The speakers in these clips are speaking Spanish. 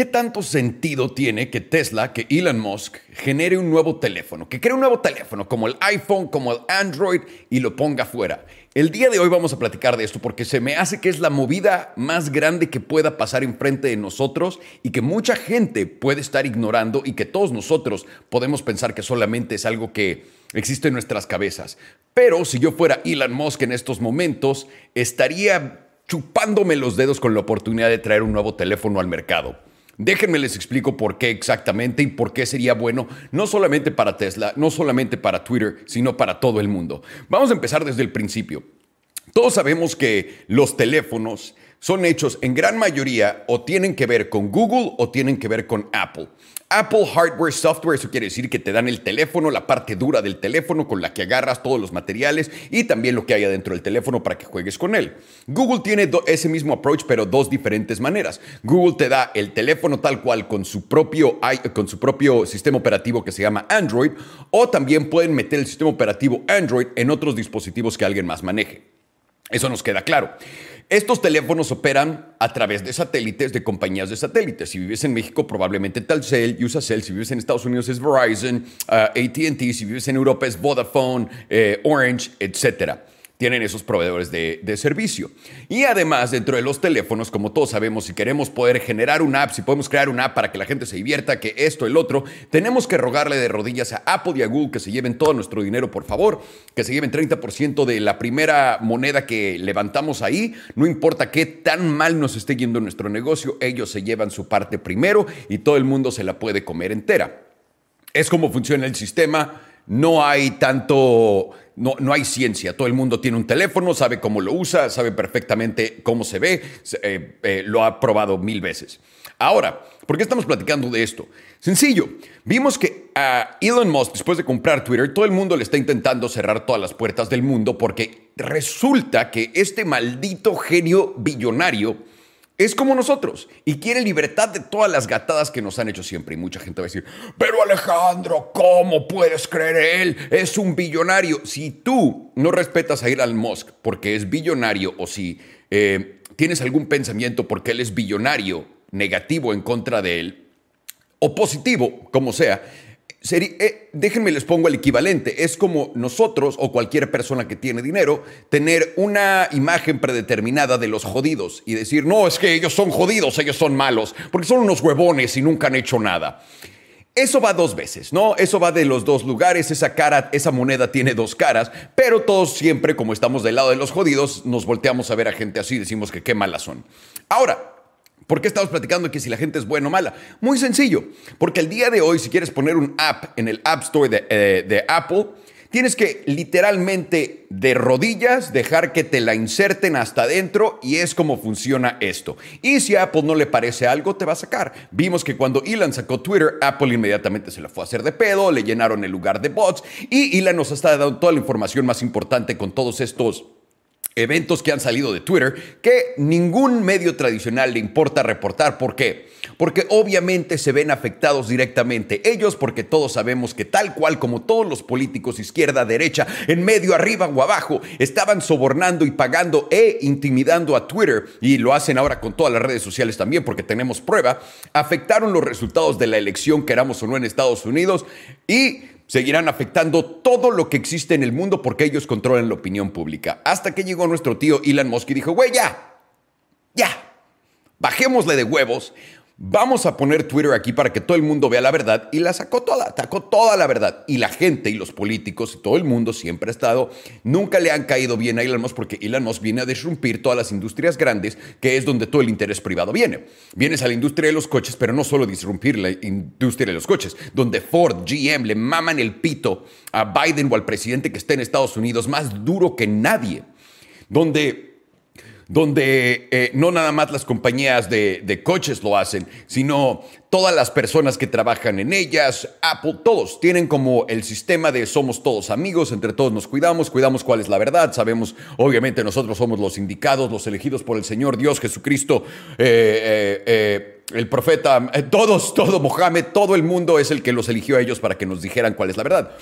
¿Qué tanto sentido tiene que Tesla, que Elon Musk, genere un nuevo teléfono, que cree un nuevo teléfono como el iPhone, como el Android y lo ponga fuera? El día de hoy vamos a platicar de esto porque se me hace que es la movida más grande que pueda pasar enfrente de nosotros y que mucha gente puede estar ignorando y que todos nosotros podemos pensar que solamente es algo que existe en nuestras cabezas. Pero si yo fuera Elon Musk en estos momentos, estaría chupándome los dedos con la oportunidad de traer un nuevo teléfono al mercado. Déjenme les explico por qué exactamente y por qué sería bueno, no solamente para Tesla, no solamente para Twitter, sino para todo el mundo. Vamos a empezar desde el principio. Todos sabemos que los teléfonos son hechos en gran mayoría o tienen que ver con Google o tienen que ver con Apple. Apple Hardware Software, eso quiere decir que te dan el teléfono, la parte dura del teléfono con la que agarras todos los materiales y también lo que hay adentro del teléfono para que juegues con él. Google tiene ese mismo approach, pero dos diferentes maneras. Google te da el teléfono tal cual con su propio, con su propio sistema operativo que se llama Android, o también pueden meter el sistema operativo Android en otros dispositivos que alguien más maneje. Eso nos queda claro. Estos teléfonos operan a través de satélites de compañías de satélites. Si vives en México, probablemente Telcel y Usacell. Si vives en Estados Unidos es Verizon, ATT. Si vives en Europa es Vodafone, eh, Orange, etcétera tienen esos proveedores de, servicio. Y además, dentro de los teléfonos, como todos sabemos, si queremos poder generar una app, si podemos crear una app para que la gente se divierta, que esto, el otro, tenemos que rogarle de rodillas a Apple y a Google que se lleven todo nuestro dinero, por favor, que se lleven 30% de la primera moneda que levantamos ahí. No importa qué tan mal nos esté yendo nuestro negocio, ellos se llevan su parte primero y todo el mundo se la puede comer entera. Es como funciona el sistema no hay tanto, no, no, hay ciencia. Todo el mundo tiene un teléfono, sabe cómo lo usa, sabe perfectamente cómo se ve, eh, eh, lo ha probado mil veces. Ahora, ¿por qué estamos platicando de esto? Sencillo, vimos que a Elon Musk, después de comprar Twitter, todo el mundo le está intentando cerrar todas las puertas del mundo porque resulta que este maldito genio billonario es como nosotros y quiere libertad de todas las gatadas que nos han hecho siempre. Y mucha gente va a decir, pero Alejandro, ¿cómo puedes creer él? Es un billonario. Si tú no respetas a Elon Musk porque es billonario o si eh, tienes algún pensamiento porque él es billonario negativo en contra de él, o positivo, como sea, eh, déjenme les pongo el equivalente. Es como nosotros o cualquier persona que tiene dinero tener una imagen predeterminada de los jodidos y decir, no, es que ellos son jodidos, ellos son malos, porque son unos huevones y nunca han hecho nada. Eso va dos veces, ¿no? Eso va de los dos lugares, esa cara, esa moneda tiene dos caras, pero todos siempre, como estamos del lado de los jodidos, nos volteamos a ver a gente así y decimos que qué malas son. Ahora, ¿Por qué estamos platicando que si la gente es buena o mala? Muy sencillo, porque el día de hoy si quieres poner un app en el App Store de, eh, de Apple, Tienes que literalmente de rodillas dejar que te la inserten hasta adentro y es como funciona esto. Y si a Apple no le parece algo, te va a sacar. Vimos que cuando Elon sacó Twitter, Apple inmediatamente se la fue a hacer de pedo, le llenaron el lugar de bots y Elon nos está dando toda la información más importante con todos estos eventos que han salido de Twitter que ningún medio tradicional le importa reportar. ¿Por qué? Porque obviamente se ven afectados directamente ellos porque todos sabemos que tal cual como todos los políticos izquierda, derecha, en medio, arriba o abajo, estaban sobornando y pagando e intimidando a Twitter y lo hacen ahora con todas las redes sociales también porque tenemos prueba, afectaron los resultados de la elección, queramos o no en Estados Unidos y seguirán afectando todo lo que existe en el mundo porque ellos controlan la opinión pública. Hasta que llegó nuestro tío Elon Musk y dijo, güey, ya, ya, bajémosle de huevos, Vamos a poner Twitter aquí para que todo el mundo vea la verdad y la sacó toda, sacó toda la verdad. Y la gente y los políticos y todo el mundo siempre ha estado, nunca le han caído bien a Elon Musk porque Elon Musk viene a disrumpir todas las industrias grandes, que es donde todo el interés privado viene. Vienes a la industria de los coches, pero no solo disrumpir la industria de los coches, donde Ford, GM le maman el pito a Biden o al presidente que está en Estados Unidos más duro que nadie. Donde donde eh, no nada más las compañías de, coches lo hacen, sino todas las personas que trabajan en ellas, Apple, todos tienen como el sistema de somos todos amigos, entre todos nos cuidamos, cuidamos cuál es la verdad, sabemos, obviamente nosotros somos los indicados, los elegidos por el Señor Dios Jesucristo, eh, eh, el profeta, todos, todo Mohammed, todo el mundo es el que los eligió a ellos para que nos dijeran cuál es la verdad.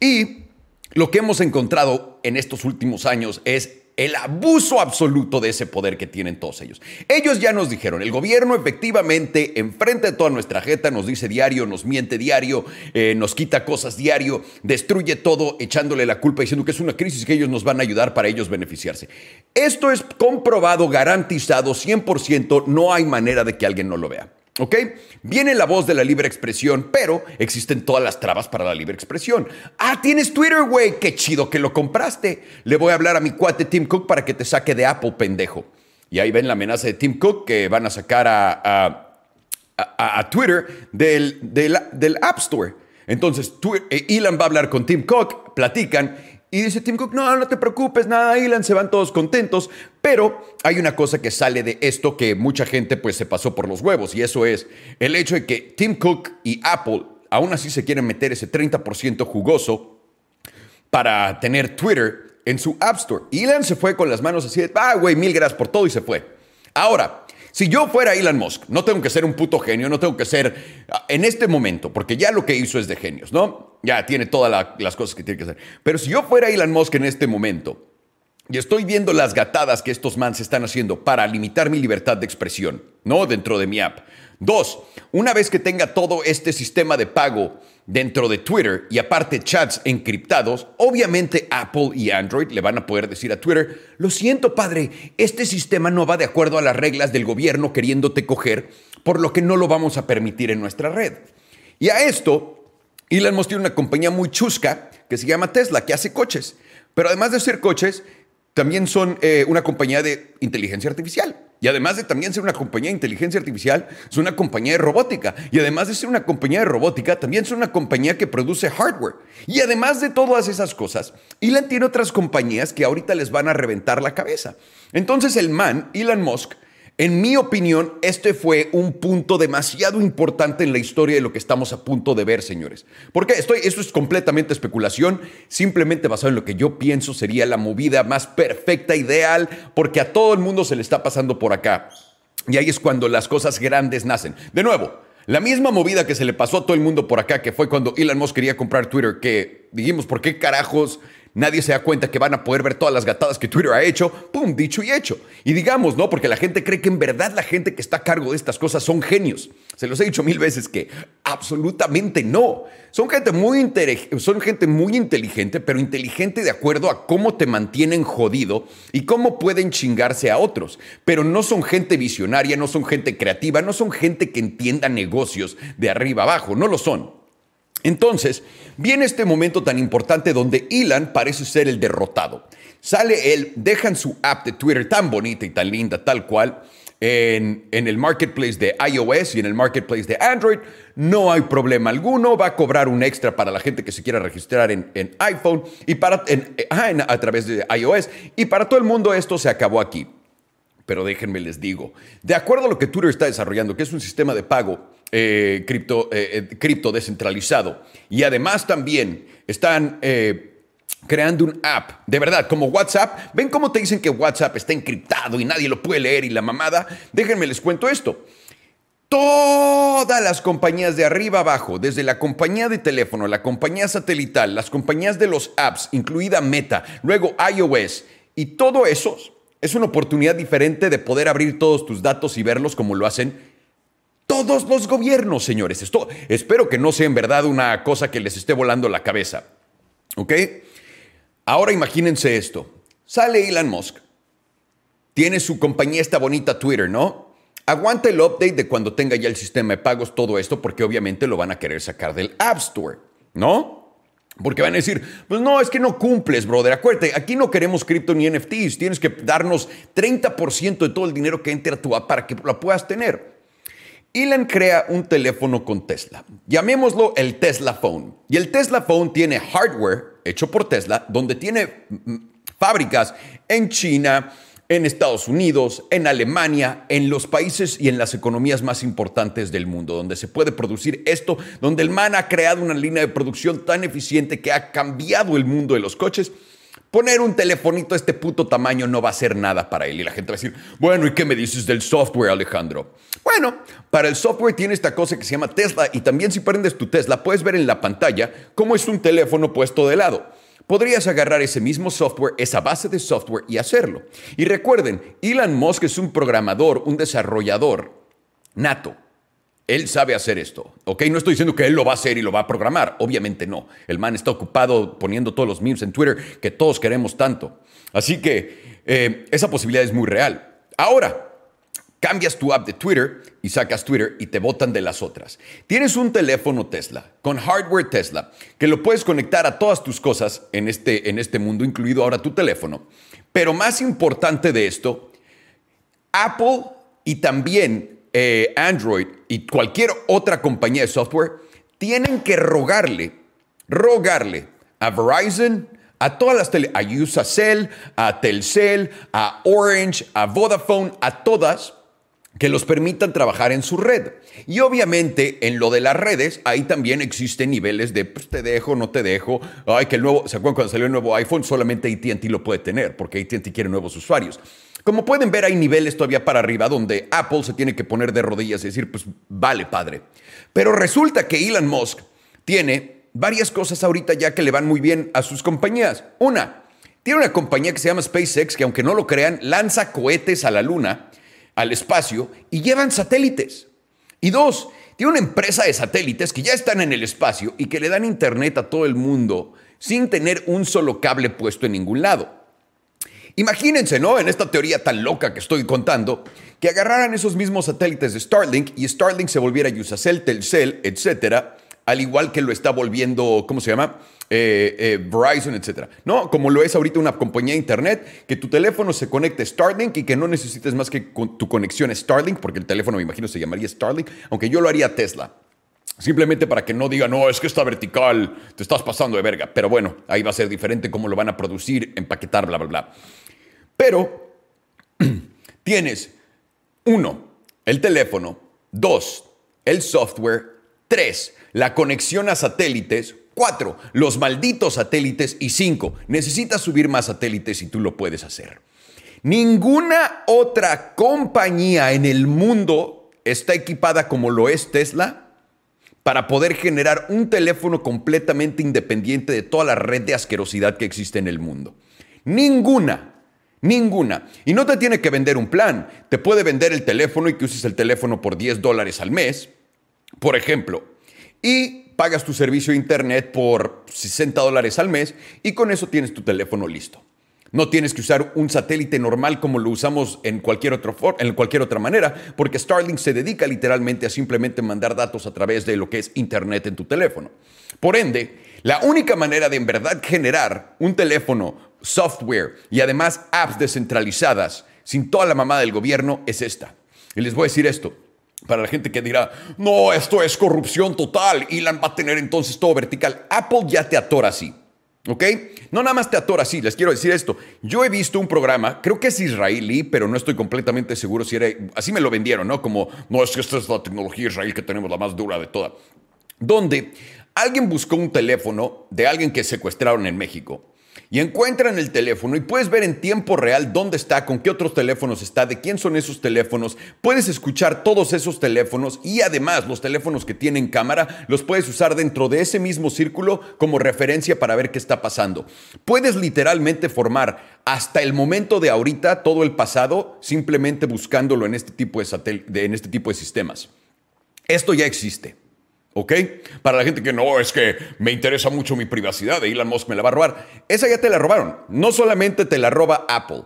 Y lo que hemos encontrado en estos últimos años es el abuso absoluto de ese poder que tienen todos ellos. Ellos ya nos dijeron, el gobierno efectivamente, enfrente de toda nuestra jeta, nos dice diario, nos miente diario, eh, nos quita cosas diario, destruye todo echándole la culpa diciendo que es una crisis que ellos nos van a ayudar para ellos beneficiarse. Esto es comprobado, garantizado, 100%, no hay manera de que alguien no lo vea. ¿Ok? Viene la voz de la libre expresión, pero existen todas las trabas para la libre expresión. Ah, tienes Twitter, güey. Qué chido que lo compraste. Le voy a hablar a mi cuate Tim Cook para que te saque de Apple, pendejo. Y ahí ven la amenaza de Tim Cook que van a sacar a, a, Twitter del, del, App Store. Entonces, eh, Elon va a hablar con Tim Cook, platican y dice Tim Cook, no, no te preocupes, nada, Elon, se van todos contentos. Pero hay una cosa que sale de esto que mucha gente pues se pasó por los huevos y eso es el hecho de que Tim Cook y Apple aún así se quieren meter ese 30% jugoso para tener Twitter en su App Store. Elon se fue con las manos así de, ah, güey, mil gracias por todo y se fue. Ahora, si yo fuera Elon Musk, no tengo que ser un puto genio, no tengo que ser ah, en este momento, porque ya lo que hizo es de genios, ¿no? Ya tiene todas las cosas que tiene que hacer. Pero si yo fuera Elon Musk en este momento y estoy viendo las gatadas que estos mans están haciendo para limitar mi libertad de expresión, ¿no? Dentro de mi app. Dos, una vez que tenga todo este sistema de pago dentro de Twitter y aparte chats encriptados, obviamente Apple y Android le van a poder decir a Twitter, lo siento padre, este sistema no va de acuerdo a las reglas del gobierno queriéndote coger, por lo que no lo vamos a permitir en nuestra red. Y a esto, Elon Musk tiene una compañía muy chusca que se llama Tesla, que hace coches. Pero además de hacer coches, también son eh, una compañía de inteligencia artificial. Y además de también ser una compañía de inteligencia artificial, es una compañía de robótica. Y además de ser una compañía de robótica, también es una compañía que produce hardware. Y además de todas esas cosas, Elon tiene otras compañías que ahorita les van a reventar la cabeza. Entonces el man, Elon Musk, en mi opinión, este fue un punto demasiado importante en la historia de lo que estamos a punto de ver, señores. Porque estoy, esto es completamente especulación, simplemente basado en lo que yo pienso sería la movida más perfecta, ideal, porque a todo el mundo se le está pasando por acá. Y ahí es cuando las cosas grandes nacen. De nuevo, la misma movida que se le pasó a todo el mundo por acá, que fue cuando Elon Musk quería comprar Twitter, que dijimos, ¿por qué carajos nadie se da cuenta que van a poder ver todas las gatadas que Twitter ha hecho, ¡pum! Dicho y hecho. Y digamos, ¿no? Porque la gente cree que en verdad la gente que está a cargo de estas cosas son genios. Se los he dicho mil veces que absolutamente no. Son gente muy, son gente muy inteligente, pero inteligente de acuerdo a cómo te mantienen jodido y cómo pueden chingarse a otros. Pero no son gente visionaria, no son gente creativa, no son gente que entienda negocios de arriba abajo, no lo son. Entonces, viene este momento tan importante donde Elon parece ser el derrotado. Sale él, dejan su app de Twitter tan bonita y tan linda, tal cual, en, el marketplace de iOS y en el marketplace de Android. No hay problema alguno, va a cobrar un extra para la gente que se quiera registrar en, iPhone y para, a través de iOS. Y para todo el mundo esto se acabó aquí. Pero déjenme les digo, de acuerdo a lo que Twitter está desarrollando, que es un sistema de pago eh, cripto, eh, eh, cripto, descentralizado. Y además también están creando un app, de verdad, como WhatsApp. ¿Ven cómo te dicen que WhatsApp está encriptado y nadie lo puede leer y la mamada? Déjenme les cuento esto. Todas las compañías de arriba abajo, desde la compañía de teléfono, la compañía satelital, las compañías de los apps, incluida Meta, luego iOS, y todo eso es una oportunidad diferente de poder abrir todos tus datos y verlos como lo hacen todos los gobiernos, señores. Esto, espero que no sea en verdad una cosa que les esté volando la cabeza. ¿Ok? Ahora imagínense esto. Sale Elon Musk. Tiene su compañía esta bonita Twitter, ¿no? Aguanta el update de cuando tenga ya el sistema de pagos, todo esto, porque obviamente lo van a querer sacar del App Store, ¿no? Porque van a decir, pues no, es que no cumples, brother. Acuérdate, aquí no queremos cripto ni NFTs. Tienes que darnos 30% de todo el dinero que entre a tu app para que la puedas tener. Elon crea un teléfono con Tesla. Llamémoslo el Tesla Phone. Y el Tesla Phone tiene hardware hecho por Tesla, donde tiene mm, mm, fábricas en China, en Estados Unidos, en Alemania, en los países y en las economías más importantes del mundo, donde se puede producir esto, donde el man ha creado una línea de producción tan eficiente que ha cambiado el mundo de los coches Poner un telefonito a este puto tamaño no va a ser nada para él. Y la gente va a decir, bueno, ¿y qué me dices del software, Alejandro? Bueno, para el software tiene esta cosa que se llama Tesla y también si prendes tu Tesla puedes ver en la pantalla cómo es un teléfono puesto de lado. Podrías agarrar ese mismo software, esa base de software y hacerlo. Y recuerden, Elon Musk es un programador, un desarrollador nato. Él sabe hacer esto, ¿ok? No estoy diciendo que él lo va a hacer y lo va a programar, obviamente no. El man está ocupado poniendo todos los memes en Twitter que todos queremos tanto. Así que eh, esa posibilidad es muy real. Ahora, cambias tu app de Twitter y sacas Twitter y te botan de las otras. Tienes un teléfono Tesla con hardware Tesla que lo puedes conectar a todas tus cosas en este, en este mundo, incluido ahora tu teléfono. Pero más importante de esto, Apple y también eh, Android y cualquier otra compañía de software tienen que rogarle, rogarle a Verizon, a todas las tele, a Usacell, a Telcel, a Orange, a Vodafone, a todas, que los permitan trabajar en su red. Y obviamente en lo de las redes, ahí también existen niveles de pues, te dejo, no te dejo. Ay, que el nuevo, ¿se acuerdan cuando salió el nuevo iPhone? Solamente ATT lo puede tener, porque ATT quiere nuevos usuarios. Como pueden ver, hay niveles todavía para arriba donde Apple se tiene que poner de rodillas y decir, pues vale, padre. Pero resulta que Elon Musk tiene varias cosas ahorita ya que le van muy bien a sus compañías. Una, tiene una compañía que se llama SpaceX, que aunque no lo crean, lanza cohetes a la Luna, al espacio, y llevan satélites. Y dos, tiene una empresa de satélites que ya están en el espacio y que le dan internet a todo el mundo sin tener un solo cable puesto en ningún lado. Imagínense, ¿no? En esta teoría tan loca que estoy contando, que agarraran esos mismos satélites de Starlink y Starlink se volviera Usacell, Telcel, etcétera, al igual que lo está volviendo, ¿cómo se llama? Eh, eh, Verizon, etcétera. No, como lo es ahorita una compañía de internet, que tu teléfono se conecte a Starlink y que no necesites más que tu conexión a Starlink, porque el teléfono me imagino se llamaría Starlink, aunque yo lo haría Tesla. Simplemente para que no diga, no, es que está vertical, te estás pasando de verga. Pero bueno, ahí va a ser diferente cómo lo van a producir, empaquetar, bla, bla, bla. Pero tienes, uno, el teléfono, dos, el software, tres, la conexión a satélites, cuatro, los malditos satélites y cinco, necesitas subir más satélites y tú lo puedes hacer. Ninguna otra compañía en el mundo está equipada como lo es Tesla para poder generar un teléfono completamente independiente de toda la red de asquerosidad que existe en el mundo. Ninguna. Ninguna. Y no te tiene que vender un plan. Te puede vender el teléfono y que uses el teléfono por 10 dólares al mes, por ejemplo. Y pagas tu servicio de internet por 60 dólares al mes y con eso tienes tu teléfono listo. No tienes que usar un satélite normal como lo usamos en cualquier, otro en cualquier otra manera, porque Starlink se dedica literalmente a simplemente mandar datos a través de lo que es Internet en tu teléfono. Por ende, la única manera de en verdad generar un teléfono software y además apps descentralizadas sin toda la mamada del gobierno es esta. Y les voy a decir esto. Para la gente que dirá, no, esto es corrupción total, Elon va a tener entonces todo vertical. Apple ya te atora así. ¿Ok? No nada más te atora así, les quiero decir esto. Yo he visto un programa, creo que es israelí, pero no estoy completamente seguro si era. Así me lo vendieron, ¿no? Como, no, es que esta es la tecnología israelí que tenemos, la más dura de toda. Donde alguien buscó un teléfono de alguien que secuestraron en México y encuentran el teléfono y puedes ver en tiempo real dónde está, con qué otros teléfonos está, de quién son esos teléfonos. Puedes escuchar todos esos teléfonos y además los teléfonos que tienen cámara los puedes usar dentro de ese mismo círculo como referencia para ver qué está pasando. Puedes literalmente formar hasta el momento de ahorita todo el pasado simplemente buscándolo en este tipo de, en este tipo de sistemas. Esto ya existe. ¿Ok? Para la gente que no, es que me interesa mucho mi privacidad, de Elon Musk me la va a robar. Esa ya te la robaron. No solamente te la roba Apple,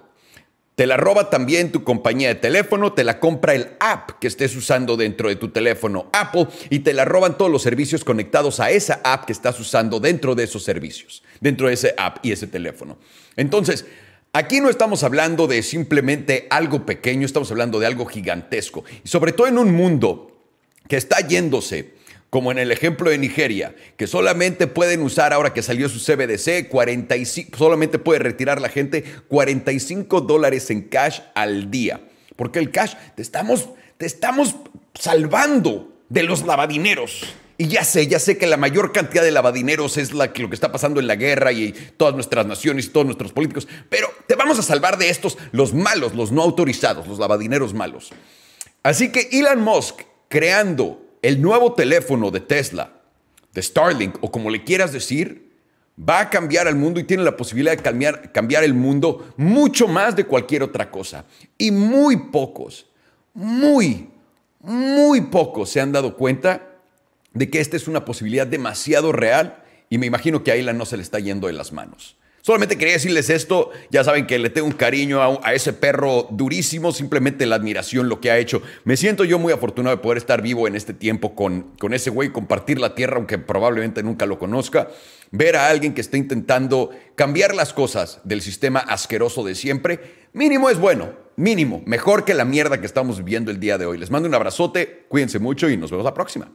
te la roba también tu compañía de teléfono, te la compra el app que estés usando dentro de tu teléfono Apple y te la roban todos los servicios conectados a esa app que estás usando dentro de esos servicios, dentro de ese app y ese teléfono. Entonces, aquí no estamos hablando de simplemente algo pequeño, estamos hablando de algo gigantesco. Y sobre todo en un mundo que está yéndose como en el ejemplo de Nigeria, que solamente pueden usar ahora que salió su CBDC, 45, solamente puede retirar la gente 45 dólares en cash al día. Porque el cash te estamos, te estamos salvando de los lavadineros. Y ya sé, ya sé que la mayor cantidad de lavadineros es la, lo que está pasando en la guerra y todas nuestras naciones y todos nuestros políticos, pero te vamos a salvar de estos, los malos, los no autorizados, los lavadineros malos. Así que Elon Musk, creando el nuevo teléfono de Tesla, de Starlink o como le quieras decir, va a cambiar el mundo y tiene la posibilidad de cambiar, cambiar el mundo mucho más de cualquier otra cosa. Y muy pocos, muy, muy pocos se han dado cuenta de que esta es una posibilidad demasiado real y me imagino que a Elon no se le está yendo de las manos. Solamente quería decirles esto, ya saben que le tengo un cariño a, ese perro durísimo, simplemente la admiración, lo que ha hecho. Me siento yo muy afortunado de poder estar vivo en este tiempo con, con ese güey, compartir la tierra, aunque probablemente nunca lo conozca. Ver a alguien que está intentando cambiar las cosas del sistema asqueroso de siempre, mínimo es bueno, mínimo, mejor que la mierda que estamos viviendo el día de hoy. Les mando un abrazote, cuídense mucho y nos vemos la próxima.